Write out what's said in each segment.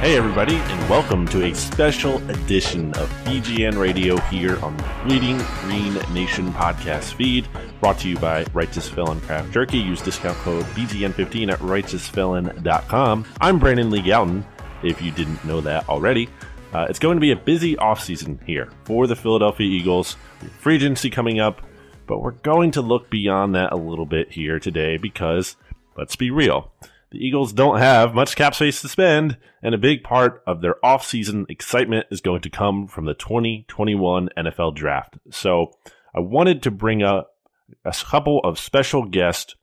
Hey, everybody, and welcome to a special edition of BGN Radio here on the Bleeding Green Nation podcast feed, brought to you by Righteous Felon Craft Jerky. Use discount code BGN15 at righteousfelon.com. I'm Brandon Lee Gowton, if you didn't know that already. Uh, it's going to be a busy offseason here for the Philadelphia Eagles. Free agency coming up, but we're going to look beyond that a little bit here today because, let's be real, the Eagles don't have much cap space to spend, and a big part of their offseason excitement is going to come from the 2021 NFL Draft. So I wanted to bring up a couple of special guests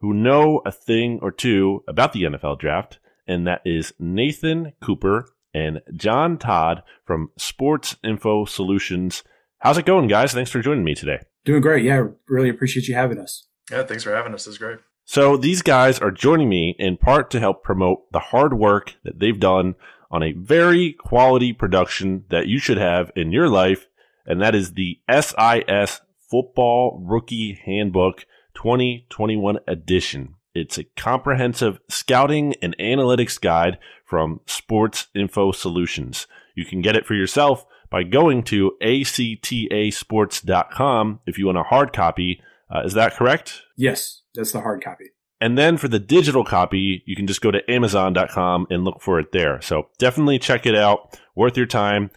who know a thing or two about the NFL Draft, and that is Nathan Cooper and John Todd from Sports Info Solutions. How's it going, guys? Thanks for joining me today. Doing great. Yeah, really appreciate you having us. Yeah, thanks for having us. It's great. So these guys are joining me in part to help promote the hard work that they've done on a very quality production that you should have in your life, and that is the SIS Football Rookie Handbook 2021 edition. It's a comprehensive scouting and analytics guide from Sports Info Solutions. You can get it for yourself by going to actasports.com if you want a hard copy. Uh, is that correct? Yes, that's the hard copy. And then for the digital copy, you can just go to amazon.com and look for it there. So definitely check it out. Worth your time.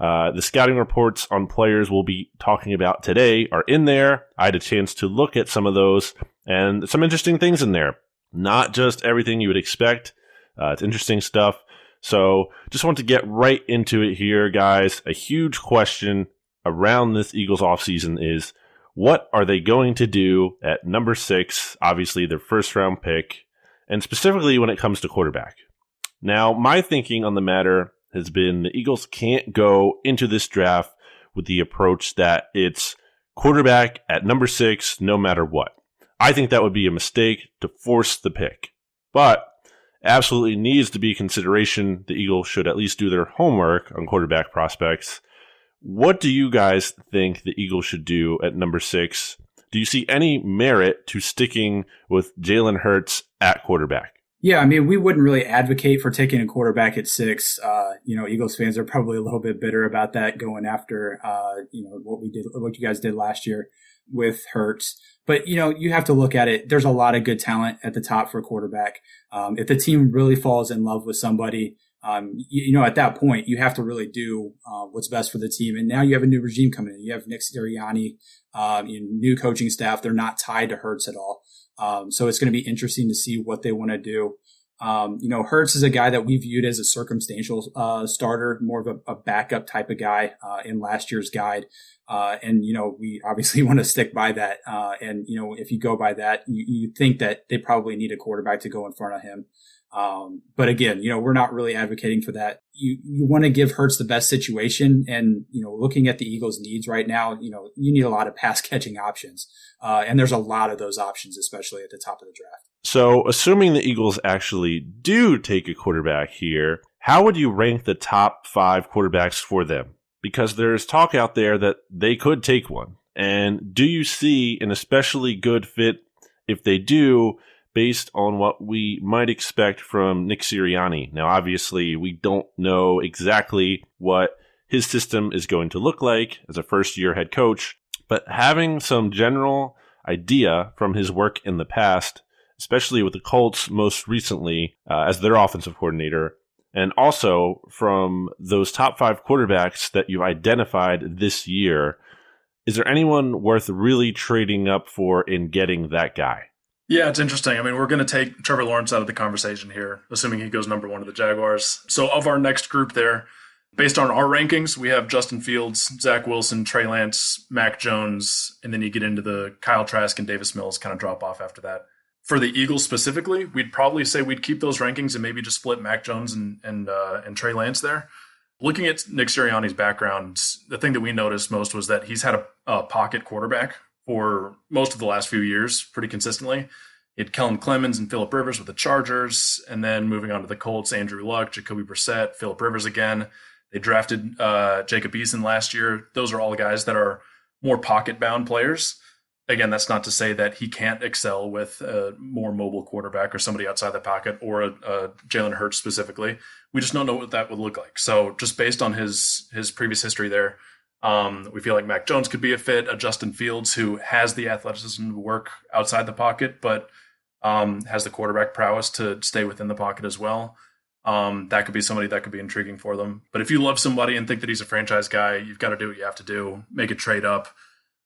Uh, the scouting reports on players we'll be talking about today are in there. I had a chance to look at some of those and some interesting things in there. Not just everything you would expect. Uh, it's interesting stuff. So just want to get right into it here, guys. A huge question around this Eagles offseason is what are they going to do at number six? Obviously, their first round pick, and specifically when it comes to quarterback. Now, my thinking on the matter has been the Eagles can't go into this draft with the approach that it's quarterback at number six, no matter what. I think that would be a mistake to force the pick. But absolutely needs to be consideration. The Eagles should at least do their homework on quarterback prospects. What do you guys think the Eagles should do at number six? Do you see any merit to sticking with Jalen Hurts at quarterback? Yeah, I mean, we wouldn't really advocate for taking a quarterback at six. Uh, you know, Eagles fans are probably a little bit bitter about that going after, uh, you know, what we did, what you guys did last year with Hurts. But, you know, you have to look at it. There's a lot of good talent at the top for quarterback. Um, if the team really falls in love with somebody, um, you, you, know, at that point, you have to really do uh, what's best for the team. And now you have a new regime coming in. You have Nick Sirianni, uh, new coaching staff. They're not tied to Hurts at all. Um, so it's going to be interesting to see what they want to do. Um, you know, Hurts is a guy that we viewed as a circumstantial uh, starter, more of a, a, backup type of guy uh, in last year's guide. Uh, and, you know, we obviously want to stick by that. Uh, and, you know, if you go by that, you, you think that they probably need a quarterback to go in front of him. Um, but again, you know, we're not really advocating for that. You you want to give Hurts the best situation, and you know, looking at the Eagles' needs right now, you know, you need a lot of pass catching options, uh, and there's a lot of those options, especially at the top of the draft. So, assuming the Eagles actually do take a quarterback here, how would you rank the top five quarterbacks for them? Because there's talk out there that they could take one. And do you see an especially good fit if they do? Based on what we might expect from Nick Sirianni. Now, obviously, we don't know exactly what his system is going to look like as a first year head coach, but having some general idea from his work in the past, especially with the Colts most recently uh, as their offensive coordinator, and also from those top five quarterbacks that you've identified this year, is there anyone worth really trading up for in getting that guy? Yeah, it's interesting. I mean, we're going to take Trevor Lawrence out of the conversation here, assuming he goes number one to the Jaguars. So, of our next group there, based on our rankings, we have Justin Fields, Zach Wilson, Trey Lance, Mac Jones, and then you get into the Kyle Trask and Davis Mills kind of drop off after that. For the Eagles specifically, we'd probably say we'd keep those rankings and maybe just split Mac Jones and and uh, and Trey Lance there. Looking at Nick Sirianni's background, the thing that we noticed most was that he's had a, a pocket quarterback for most of the last few years, pretty consistently. He had Kellen Clemens and Philip Rivers with the Chargers, and then moving on to the Colts, Andrew Luck, Jacoby Brissett, Philip Rivers again. They drafted uh, Jacob Eason last year. Those are all guys that are more pocket bound players. Again, that's not to say that he can't excel with a more mobile quarterback or somebody outside the pocket or a, a Jalen Hurts specifically. We just don't know what that would look like. So, just based on his his previous history there, um, we feel like Mac Jones could be a fit. A Justin Fields who has the athleticism to work outside the pocket, but um, has the quarterback prowess to stay within the pocket as well. Um, that could be somebody that could be intriguing for them. But if you love somebody and think that he's a franchise guy, you've got to do what you have to do. Make a trade up.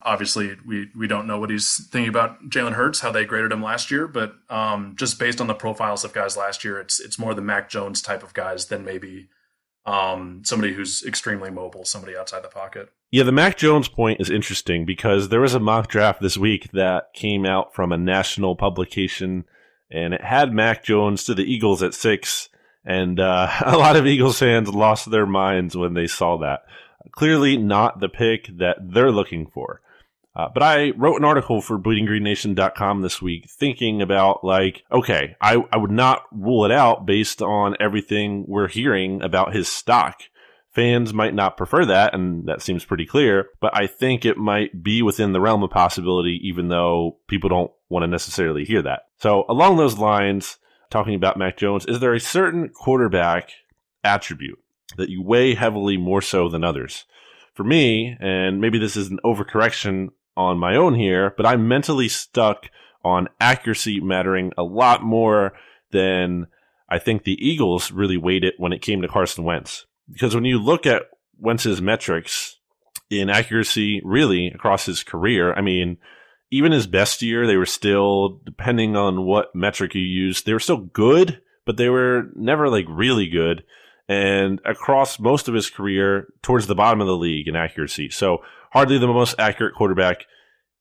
Obviously, we we don't know what he's thinking about Jalen Hurts, how they graded him last year, but um, just based on the profiles of guys last year, it's it's more the Mac Jones type of guys than maybe um, somebody who's extremely mobile, somebody outside the pocket. Yeah, the Mac Jones point is interesting because there was a mock draft this week that came out from a national publication, and it had Mac Jones to the Eagles at six and uh, a lot of Eagles fans lost their minds when they saw that. Clearly, not the pick that they're looking for. Uh, but I wrote an article for bleedinggreennation.com this week thinking about, like, okay, I, I would not rule it out based on everything we're hearing about his stock. Fans might not prefer that, and that seems pretty clear, but I think it might be within the realm of possibility, even though people don't want to necessarily hear that. So, along those lines, talking about Mac Jones, is there a certain quarterback attribute that you weigh heavily more so than others? For me, and maybe this is an overcorrection on my own here, but I'm mentally stuck on accuracy mattering a lot more than I think the Eagles really weighed it when it came to Carson Wentz. Because when you look at Wentz's metrics in accuracy, really across his career, I mean, even his best year, they were still, depending on what metric you use, they were still good, but they were never like really good. And across most of his career, towards the bottom of the league in accuracy. So hardly the most accurate quarterback.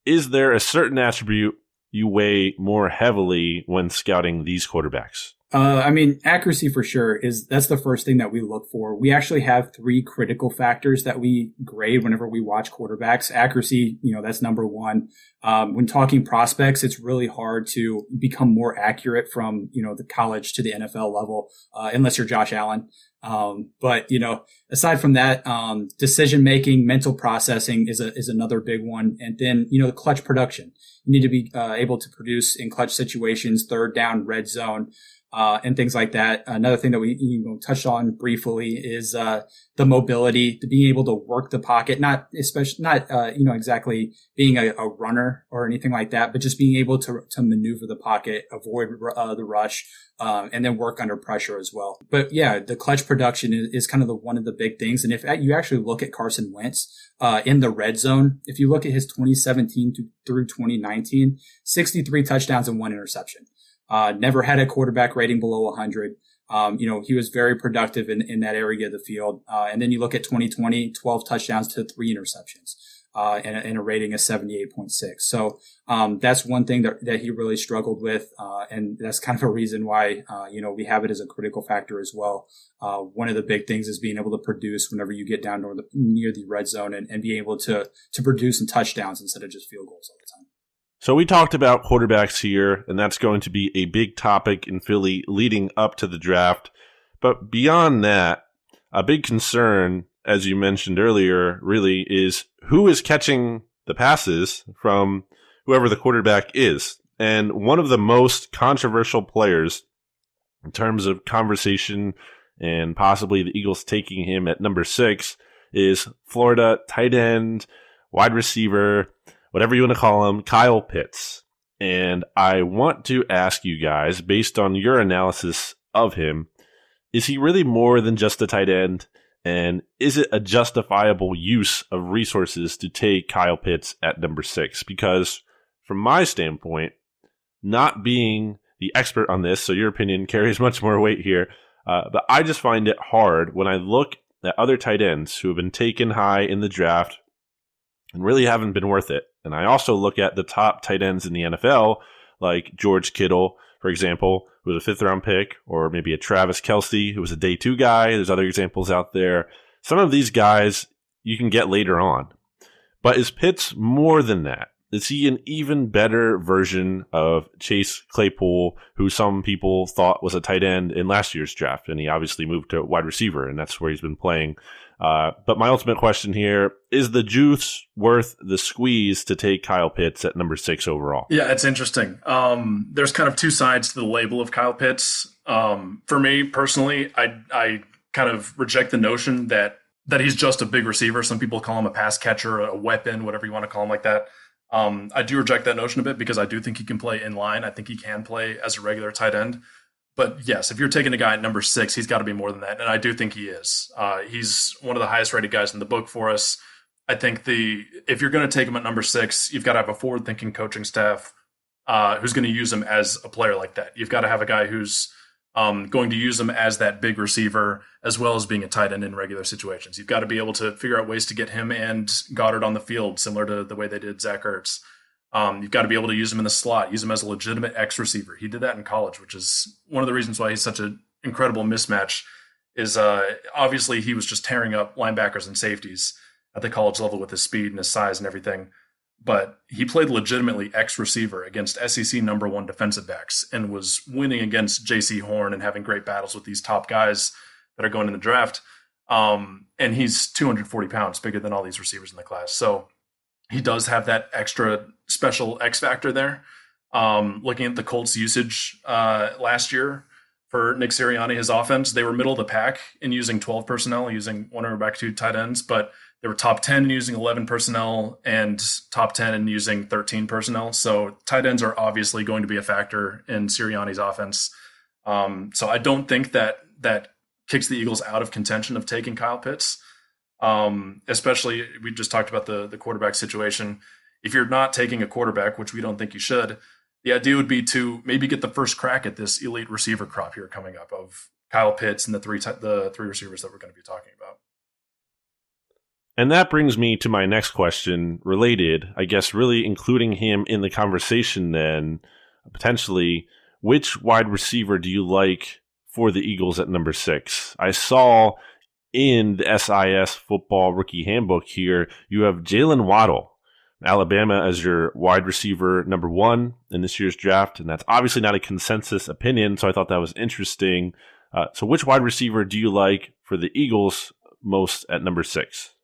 Is there a certain attribute you weigh more heavily when scouting these quarterbacks? Uh, I mean, accuracy for sure is that's the first thing that we look for. We actually have three critical factors that we grade whenever we watch quarterbacks. Accuracy, you know, that's number one. Um, when talking prospects, it's really hard to become more accurate from you know the college to the NFL level, uh, unless you're Josh Allen. Um, but you know, aside from that, um, decision making, mental processing is a is another big one, and then you know, the clutch production. You need to be uh, able to produce in clutch situations, third down, red zone uh, and things like that. Another thing that we you know, touched on briefly is uh, the mobility, being able to work the pocket, not especially not uh, you know exactly being a, a, runner or anything like that, but just being able to to maneuver the pocket, avoid uh, the rush, um, and then work under pressure as well. But yeah, the clutch production is, is, kind of the one of the big things. And if you actually look at Carson Wentz uh, in the red zone, if you look at his 2017 to, through 2019, 63 touchdowns and one interception. Uh, never had a quarterback rating below 100. Um, you know, he was very productive in, in that area of the field. Uh, and then you look at 2020, 12 touchdowns to three interceptions, uh, and, and, a rating of 78.6. So, um, that's one thing that, that he really struggled with. Uh, and that's kind of a reason why, uh, you know, we have it as a critical factor as well. Uh, one of the big things is being able to produce whenever you get down the, near the red zone and, and be able to, to produce in touchdowns instead of just field goals all the time. So we talked about quarterbacks here, and that's going to be a big topic in Philly leading up to the draft. But beyond that, a big concern, as you mentioned earlier, really is who is catching the passes from whoever the quarterback is. And one of the most controversial players in terms of conversation and possibly the Eagles taking him at number six is Florida tight end, wide receiver, whatever you want to call him, Kyle Pitts. And I want to ask you guys, based on your analysis of him, is he really more than just a tight end? And is it a justifiable use of resources to take Kyle Pitts at number six? Because from my standpoint, not being the expert on this, so your opinion carries much more weight here. Uh, but I just find it hard when I look at other tight ends who have been taken high in the draft and really haven't been worth it. And I also look at the top tight ends in the NFL, like George Kittle, for example, who was a fifth round pick, or maybe a Travis Kelce, who was a day two guy. There's other examples out there. Some of these guys you can get later on. But is Pitts more than that? Is he an even better version of Chase Claypool, who some people thought was a tight end in last year's draft? And he obviously moved to wide receiver, and that's where he's been playing uh, but my ultimate question here is the juice worth the squeeze to take Kyle Pitts at number six overall? Yeah, it's interesting. Um, there's kind of two sides to the label of Kyle Pitts. Um, for me personally, I, I kind of reject the notion that that he's just a big receiver. Some people call him a pass catcher, a weapon, whatever you want to call him like that. Um, I do reject that notion a bit because I do think he can play in line. I think he can play as a regular tight end. But yes, if you're taking a guy at number six, he's got to be more than that, and I do think he is. Uh, he's one of the highest rated guys in the book for us. I think the if you're going to take him at number six, you've got to have a forward thinking coaching staff uh, who's going to use him as a player like that. You've got to have a guy who's um, going to use him as that big receiver as well as being a tight end in regular situations. You've got to be able to figure out ways to get him and Goedert on the field, similar to the way they did Zach Ertz. Um, you've got to be able to use him in the slot, use him as a legitimate X receiver. He did that in college, which is one of the reasons why he's such an incredible mismatch. Is uh, obviously he was just tearing up linebackers and safeties at the college level with his speed and his size and everything. But he played legitimately X receiver against SEC number one defensive backs and was winning against Jaycee Horn and having great battles with these top guys that are going in the draft. Um, and he's 240 pounds, bigger than all these receivers in the class. So he does have that extra special X factor there. Um, looking at the Colts usage uh, last year for Nick Sirianni, his offense, they were middle of the pack in using 12 personnel, using one or back two tight ends, but they were top 10 in using 11 personnel and top 10 in using 13 personnel. So tight ends are obviously going to be a factor in Sirianni's offense. Um, so I don't think that that kicks the Eagles out of contention of taking Kyle Pitts um, especially we just talked about the the quarterback situation. If you're not taking a quarterback, which we don't think you should, the idea would be to maybe get the first crack at this elite receiver crop here coming up of Kyle Pitts and the three the three receivers that we're going to be talking about. And that brings me to my next question, related, I guess, really including him in the conversation. Then potentially, which wide receiver do you like for the Eagles at number six? I saw in the SIS football rookie handbook here, you have Jaylen Waddle, Alabama, as your wide receiver number one in this year's draft. And that's obviously not a consensus opinion. So I thought that was interesting. Uh, so, which wide receiver do you like for the Eagles most at number six?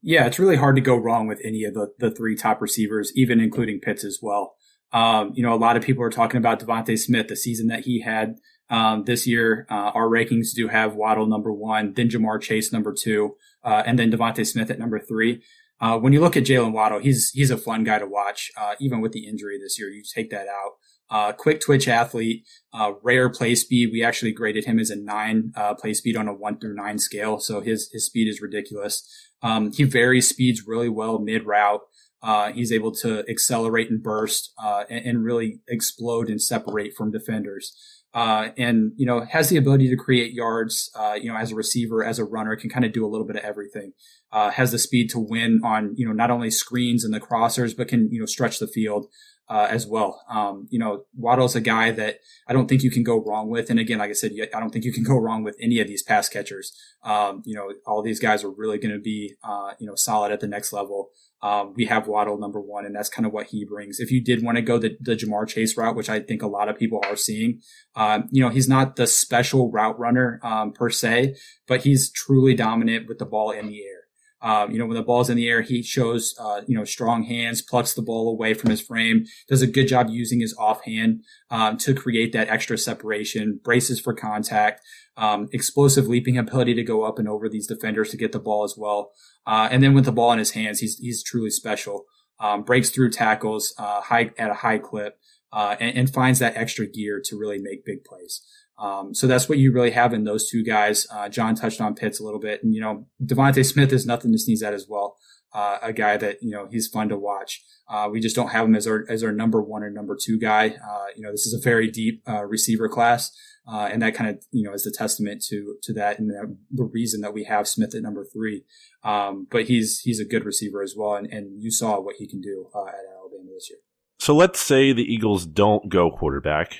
Yeah, it's really hard to go wrong with any of the, the three top receivers, even including Pitts as well. Um, you know, a lot of people are talking about DeVonta Smith, the season that he had um, this year. Uh, our rankings do have Waddle number one, then Ja'Marr Chase number two, uh, and then DeVonta Smith at number three. Uh, when you look at Jaylen Waddle, he's he's a fun guy to watch. Uh, even with the injury this year, you take that out. Uh, quick twitch athlete, uh, rare play speed. We actually graded him as a nine play speed on a one through nine scale, so his his speed is ridiculous. Um, he varies speeds really well mid route. Uh, he's able to accelerate and burst uh, and, and, really explode and separate from defenders uh, and you know has the ability to create yards. Uh, you know, as a receiver, as a runner, can kind of do a little bit of everything. Uh, has the speed to win on you know not only screens and the crossers, but can you know stretch the field uh, as well. Um, you know, Waddle's a guy that I don't think you can go wrong with. And again, like I said, I don't think you can go wrong with any of these pass catchers. Um, you know, all these guys are really going to be uh, you know solid at the next level. Um, we have Waddle number one, and that's kind of what he brings. If you did want to go the, the Ja'Marr Chase route, which I think a lot of people are seeing, um, you know, he's not the special route runner um, per se, but he's truly dominant with the ball in the air. Um, you know, when the ball's in the air, he shows, uh, you know, strong hands, plucks the ball away from his frame, does a good job using his offhand um, to create that extra separation, braces for contact, um, explosive leaping ability to go up and over these defenders to get the ball as well. Uh, and then with the ball in his hands, he's he's truly special. Um, breaks through tackles uh, high at a high clip. uh, and, and, finds that extra gear to really make big plays. Um, so that's what you really have in those two guys. Uh, John touched on Pitts a little bit, and you know DeVonta Smith is nothing to sneeze at as well. Uh, a guy that you know he's fun to watch. Uh, we just don't have him as our as our number one or number two guy. Uh, you know this is a very deep uh, receiver class, uh, and that kind of you know is the testament to to that and the, the reason that we have Smith at number three. Um, but he's he's a good receiver as well, and, and you saw what he can do at Alabama this year. So let's say the Eagles don't go quarterback.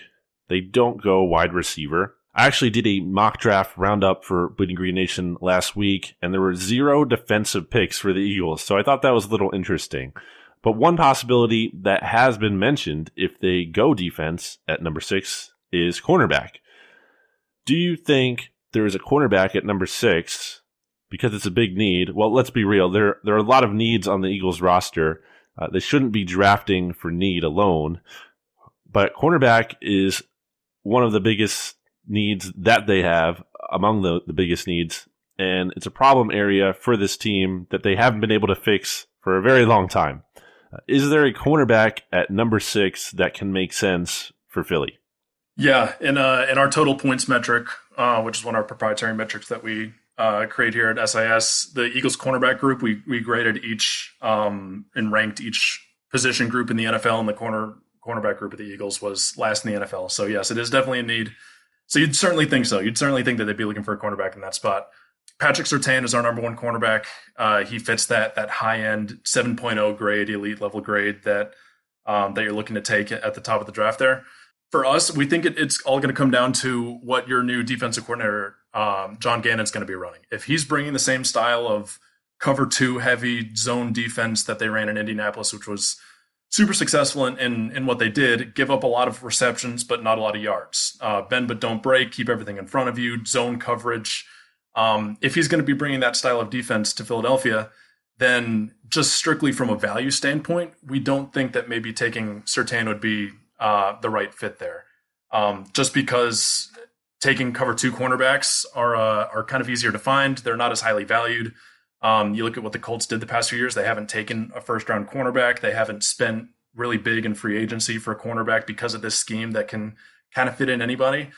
They don't go wide receiver. I actually did a mock draft roundup for Bleeding Green Nation last week, and there were zero defensive picks for the Eagles. So I thought that was a little interesting. But one possibility that has been mentioned if they go defense at number six is cornerback. Do you think there is a cornerback at number six because it's a big need? Well, let's be real. There, there are a lot of needs on the Eagles roster. Uh, they shouldn't be drafting for need alone. But cornerback is one of the biggest needs that they have among the, the biggest needs. And it's a problem area for this team that they haven't been able to fix for a very long time. Uh, is there a cornerback at number six that can make sense for Philly? Yeah, in uh, in our total points metric, uh, which is one of our proprietary metrics that we uh, create here at SIS, the Eagles cornerback group, we we graded each um, and ranked each position group in the NFL, and the corner cornerback group of the Eagles was last in the NFL. So yes, it is definitely a need. So you'd certainly think so. You'd certainly think that they'd be looking for a cornerback in that spot. Patrick Surtain is our number one cornerback. Uh, he fits that that high end 7.0 grade, elite level grade that um, that you're looking to take at the top of the draft there. For us, we think it, it's all going to come down to what your new defensive coordinator, um, John Gannon's going to be running. If he's bringing the same style of cover two heavy zone defense that they ran in Indianapolis, which was super successful in, in, in, what they did, give up a lot of receptions, but not a lot of yards. Uh, bend but don't break, keep everything in front of you, zone coverage. Um, if he's going to be bringing that style of defense to Philadelphia, then just strictly from a value standpoint, we don't think that maybe taking Surtain would be uh, the right fit there. Um, just because taking cover two cornerbacks are uh, are kind of easier to find, they're not as highly valued. Um, you look at what the Colts did the past few years. They haven't taken a first round cornerback. They haven't spent really big in free agency for a cornerback because of this scheme that can kind of fit in anybody.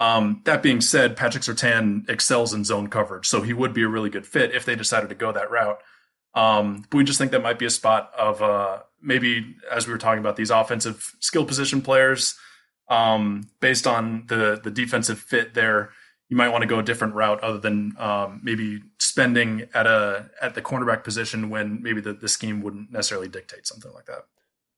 Um, that being said, Patrick Surtain excels in zone coverage, so he would be a really good fit if they decided to go that route. Um, but we just think that might be a spot of uh, maybe, as we were talking about, these offensive skill position players, um, based on the the defensive fit there, you might want to go a different route other than um, maybe spending at a at the cornerback position when maybe the, the scheme wouldn't necessarily dictate something like that.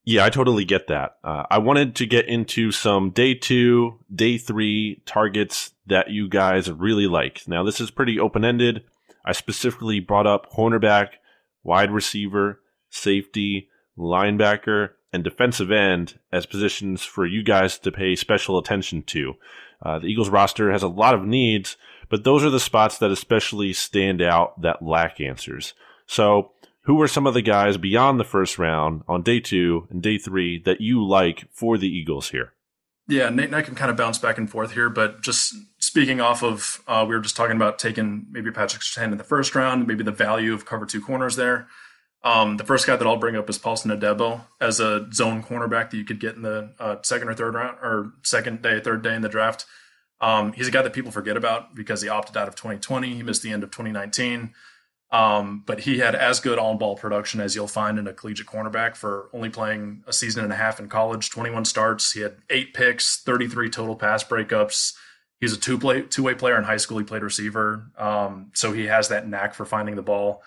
Yeah, I totally get that. Uh, I wanted to get into some day two, day three targets that you guys really like. Now, this is pretty open ended. I specifically brought up cornerback, wide receiver, safety, linebacker, and defensive end as positions for you guys to pay special attention to. Uh, the Eagles roster has a lot of needs, but those are the spots that especially stand out that lack answers. So, who are some of the guys beyond the first round on day two and day three that you like for the Eagles here? Yeah, Nate and I can kind of bounce back and forth here, but just speaking off of, uh, we were just talking about taking maybe Patrick Surtain in the first round, maybe the value of cover two corners there. Um, the first guy that I'll bring up is Paulson Adebo as a zone cornerback that you could get in the uh, second or third round or second day, third day in the draft. Um, he's a guy that people forget about because he opted out of 2020. He missed the end of 2019. Um, but he had as good on ball production as you'll find in a collegiate cornerback for only playing a season and a half in college, 21 starts. He had eight picks, 33 total pass breakups. He's a two play two way player in high school. He played receiver, um, so he has that knack for finding the ball.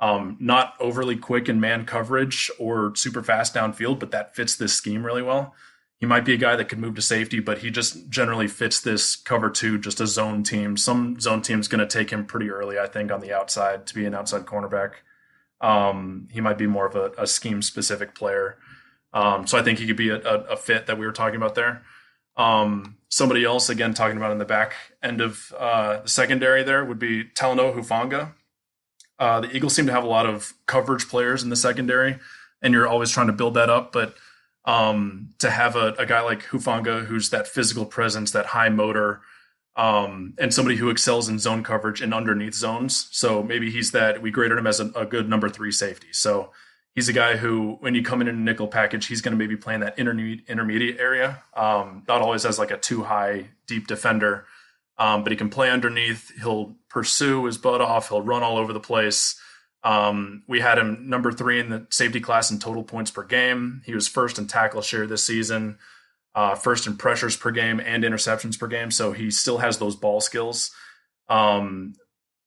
Um, not overly quick in man coverage or super fast downfield, but that fits this scheme really well. He might be a guy that could move to safety, but he just generally fits this cover two, just a zone team. Some zone team's going to take him pretty early, I think, on the outside to be an outside cornerback. Um, he might be more of a, a scheme specific player. Um, so I think he could be a, a, a, fit that we were talking about there. Um, somebody else, again, talking about in the back end of uh, the secondary there would be Talanoa Hufanga. Uh, the Eagles seem to have a lot of coverage players in the secondary, and you're always trying to build that up. But um, to have a, a, guy like Hufanga, who's that physical presence, that high motor, um, and somebody who excels in zone coverage and underneath zones. So maybe he's that we graded him as a, a good number three safety. So He's a guy who, when you come in in a nickel package, he's going to maybe play in that intermediate intermediate area. Um, not always as like a too high deep defender, um, but he can play underneath. He'll pursue his butt off. He'll run all over the place. Um, we had him number three in the safety class in total points per game. He was first in tackle share this season, uh, first in pressures per game and interceptions per game. So he still has those ball skills. Um,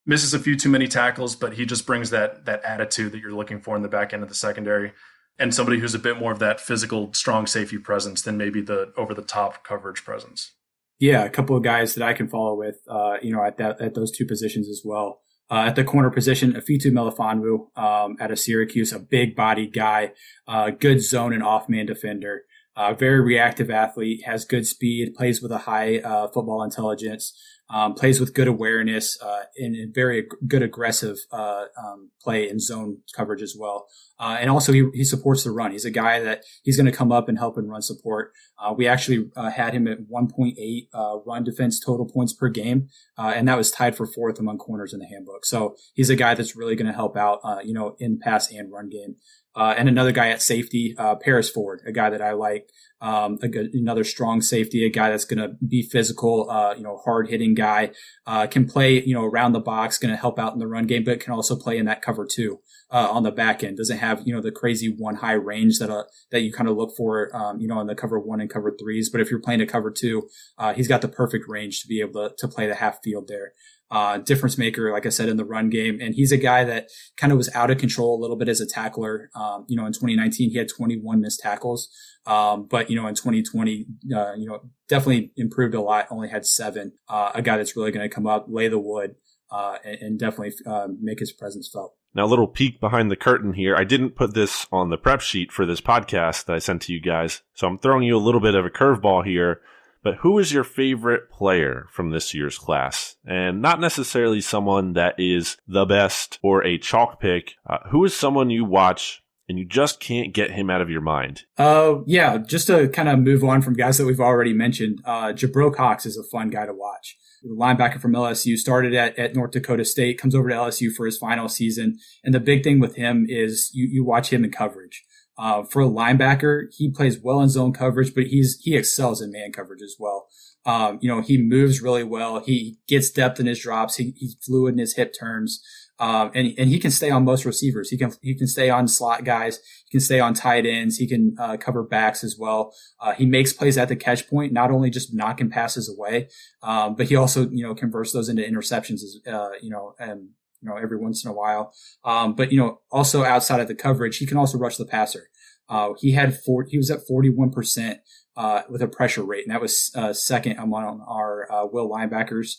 misses a few too many tackles, but he just brings that that attitude that you're looking for in the back end of the secondary, and somebody who's a bit more of that physical, strong safety presence than maybe the over the top coverage presence. Yeah, a couple of guys that I can follow with, uh, you know, at that at those two positions as well. Uh, at the corner position, Ifeatu Melifonwu um, at a Syracuse, a big bodied guy, uh, good zone and off man defender, uh, very reactive athlete, has good speed, plays with a high uh, football intelligence um, plays with good awareness uh, and, very good aggressive uh, um, play and zone coverage as well. Uh, and also, he, he supports the run. He's a guy that he's going to come up and help in run support. Uh, we actually uh, had him at 1.8 uh, run defense total points per game, and that was tied for fourth among corners in the handbook. So he's a guy that's really going to help out, you know, in pass and run game. Uh, and another guy at safety, uh, Paris Ford, a guy that I like, um, good, another strong safety, a guy that's going to be physical, uh, you know, hard hitting guy, uh, can play, you know, around the box, going to help out in the run game, but can also play in that cover too, uh, on the back end. Doesn't have, you know, the crazy one high range that, uh, that you kind of look for, um, you know, in the cover one and cover threes. But if you're playing a cover two, he's got the perfect range to be able to, to play the half field there uh, difference maker, like I said, in the run game. And he's a guy that kind of was out of control a little bit as a tackler. Um, you know, in 2019, he had 21 missed tackles. Um, but, you know, in 2020, uh, you know, definitely improved a lot, only had seven. Uh, a guy that's really going to come up, lay the wood, uh, and, and, definitely uh, make his presence felt. Now, a little peek behind the curtain here. I didn't put this on the prep sheet for this podcast that I sent to you guys. So I'm throwing you a little bit of a curveball here. But who is your favorite player from this year's class? And not necessarily someone that is the best or a chalk pick. Uh, who is someone you watch and you just can't get him out of your mind? Uh, yeah, just to kind of move on from guys that we've already mentioned, uh, Jabril Cox is a fun guy to watch. The linebacker from LSU started at, at North Dakota State, comes over to LSU for his final season. And the big thing with him is you, you watch him in coverage. Uh, for a linebacker, he plays well in zone coverage, but he's he excels in man coverage as well. Um, you know, he moves really well. He gets depth in his drops. He, he's fluid in his hip turns. Um, and, and he can stay on most receivers. He can, he can stay on slot guys. He can stay on tight ends. He can, uh, cover backs as well. Uh, he makes plays at the catch point, not only just knocking passes away, um, but he also, you know, converts those into interceptions, uh, you know, and, you know, every once in a while. Um, but, you know, also outside of the coverage, he can also rush the passer. Uh, he had four, he was at 41%, uh, with a pressure rate, and that was, uh, second among our, uh, will linebackers.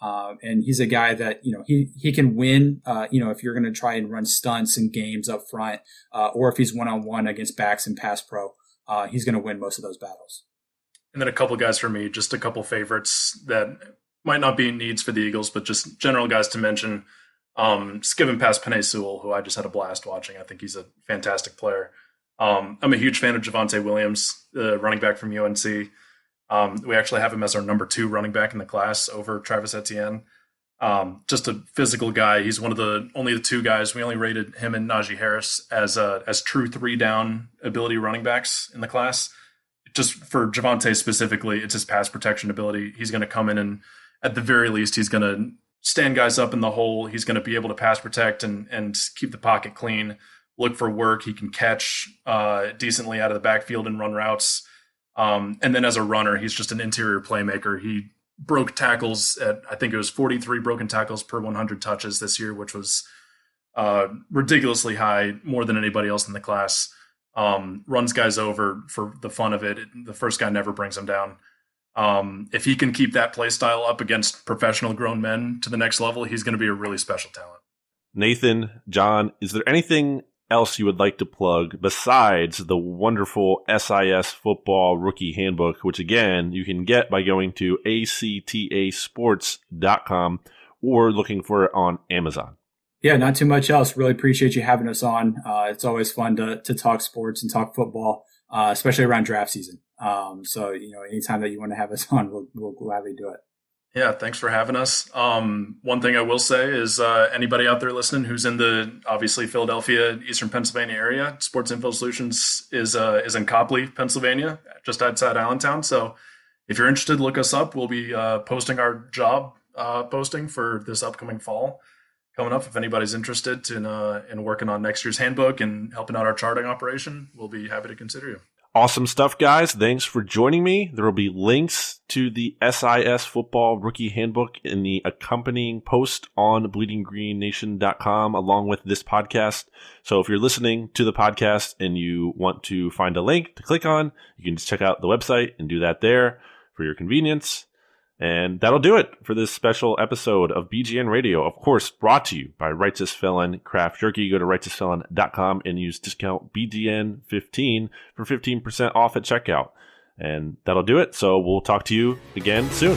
Uh, and he's a guy that, you know, he, he can win, uh, you know, if you're going to try and run stunts and games up front, or if he's one on one against backs and pass pro, he's going to win most of those battles. And then a couple guys for me, just a couple favorites that might not be needs for the Eagles, but just general guys to mention. Um, skipping past Penei Sewell, who I just had a blast watching. I think he's a fantastic player. Um, I'm a huge fan of Javonte Williams, the running back from UNC. Um, we actually have him as our number two running back in the class over Travis Etienne. Um, just a physical guy. He's one of the only the two guys we only rated him and Najee Harris as a, as true three down ability running backs in the class. Just for Javonte specifically, it's his pass protection ability. He's going to come in and at the very least, he's going to stand guys up in the hole. He's going to be able to pass protect and and keep the pocket clean. Look for work. He can catch uh, decently out of the backfield and run routes. Um, and then as a runner, he's just an interior playmaker. He broke tackles at I think it was 43 broken tackles per 100 touches this year, which was uh, ridiculously high, more than anybody else in the class. Um, runs guys over for the fun of it. The first guy never brings him down. Um, if he can keep that play style up against professional grown men to the next level, he's going to be a really special talent. Nathan, John, is there anything else you would like to plug besides the wonderful SIS football rookie handbook, which again, you can get by going to actasports.com or looking for it on Amazon. Yeah, not too much else. Really appreciate you having us on. Uh, it's always fun to, to talk sports and talk football, uh, especially around draft season. Um, so, you know, anytime that you want to have us on, we'll, we'll gladly do it. Yeah, thanks for having us. Um, one thing I will say is uh, anybody out there listening who's in the obviously Philadelphia, Eastern Pennsylvania area, Sports Info Solutions is uh, is in Copley, Pennsylvania, just outside Allentown. So if you're interested, look us up. We'll be uh, posting our job uh, posting for this upcoming fall coming up. If anybody's interested in uh, in working on next year's handbook and helping out our charting operation, we'll be happy to consider you. Awesome stuff, guys. Thanks for joining me. There will be links to the SIS football rookie handbook in the accompanying post on bleedinggreennation.com along with this podcast. So if you're listening to the podcast and you want to find a link to click on, you can just check out the website and do that there for your convenience. And that'll do it for this special episode of BGN Radio. Of course, brought to you by Righteous Felon Craft Jerky. Go to righteousfelon.com and use discount BGN15 for 15% off at checkout. And that'll do it. So we'll talk to you again soon.